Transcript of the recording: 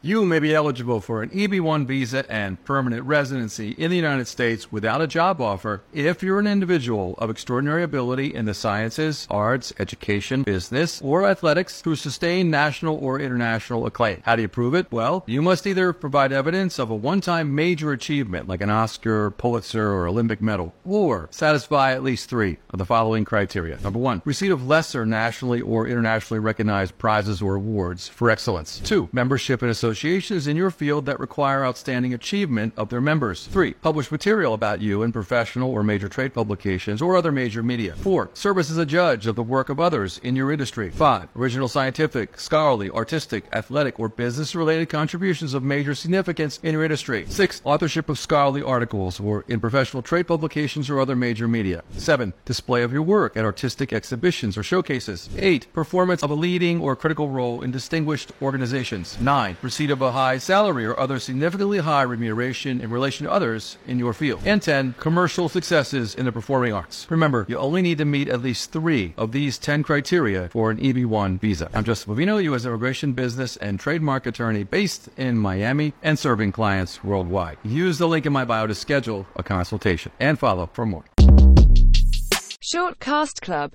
You may be eligible for an EB1 visa and permanent residency in the United States without a job offer if you're an individual of extraordinary ability in the sciences, arts, education, business, or athletics who sustain national or international acclaim. How do you prove it? Well, you must either provide evidence of a one time major achievement like an Oscar, Pulitzer, or Olympic medal, or satisfy at least three of the following criteria. Number one, receipt of lesser nationally or internationally recognized prizes or awards for excellence. Two, membership in associations in your field that require outstanding achievement of their members. Three, publish material about you in professional or major trade publications or other major media. Four, service as a judge of the work of others in your industry. Five, original scientific, scholarly, artistic, athletic, or business related contributions of major significance in your industry. Six, authorship of scholarly articles or in professional trade publications or other major media. Seven, display of your work at artistic exhibitions or showcases. Eight, performance of a leading or critical role in distinguished organizations. Nine, receipt of a high salary or other significantly high remuneration in relation to others in your field. And 10, commercial successes in the performing arts. Remember, you only need to meet at least three of these 10 criteria for an EB1 visa. I'm Joseph Bovino, U.S. immigration business and trademark attorney based in Miami and serving clients worldwide. Use the link in my bio to schedule a consultation and follow for more. Shortcast Club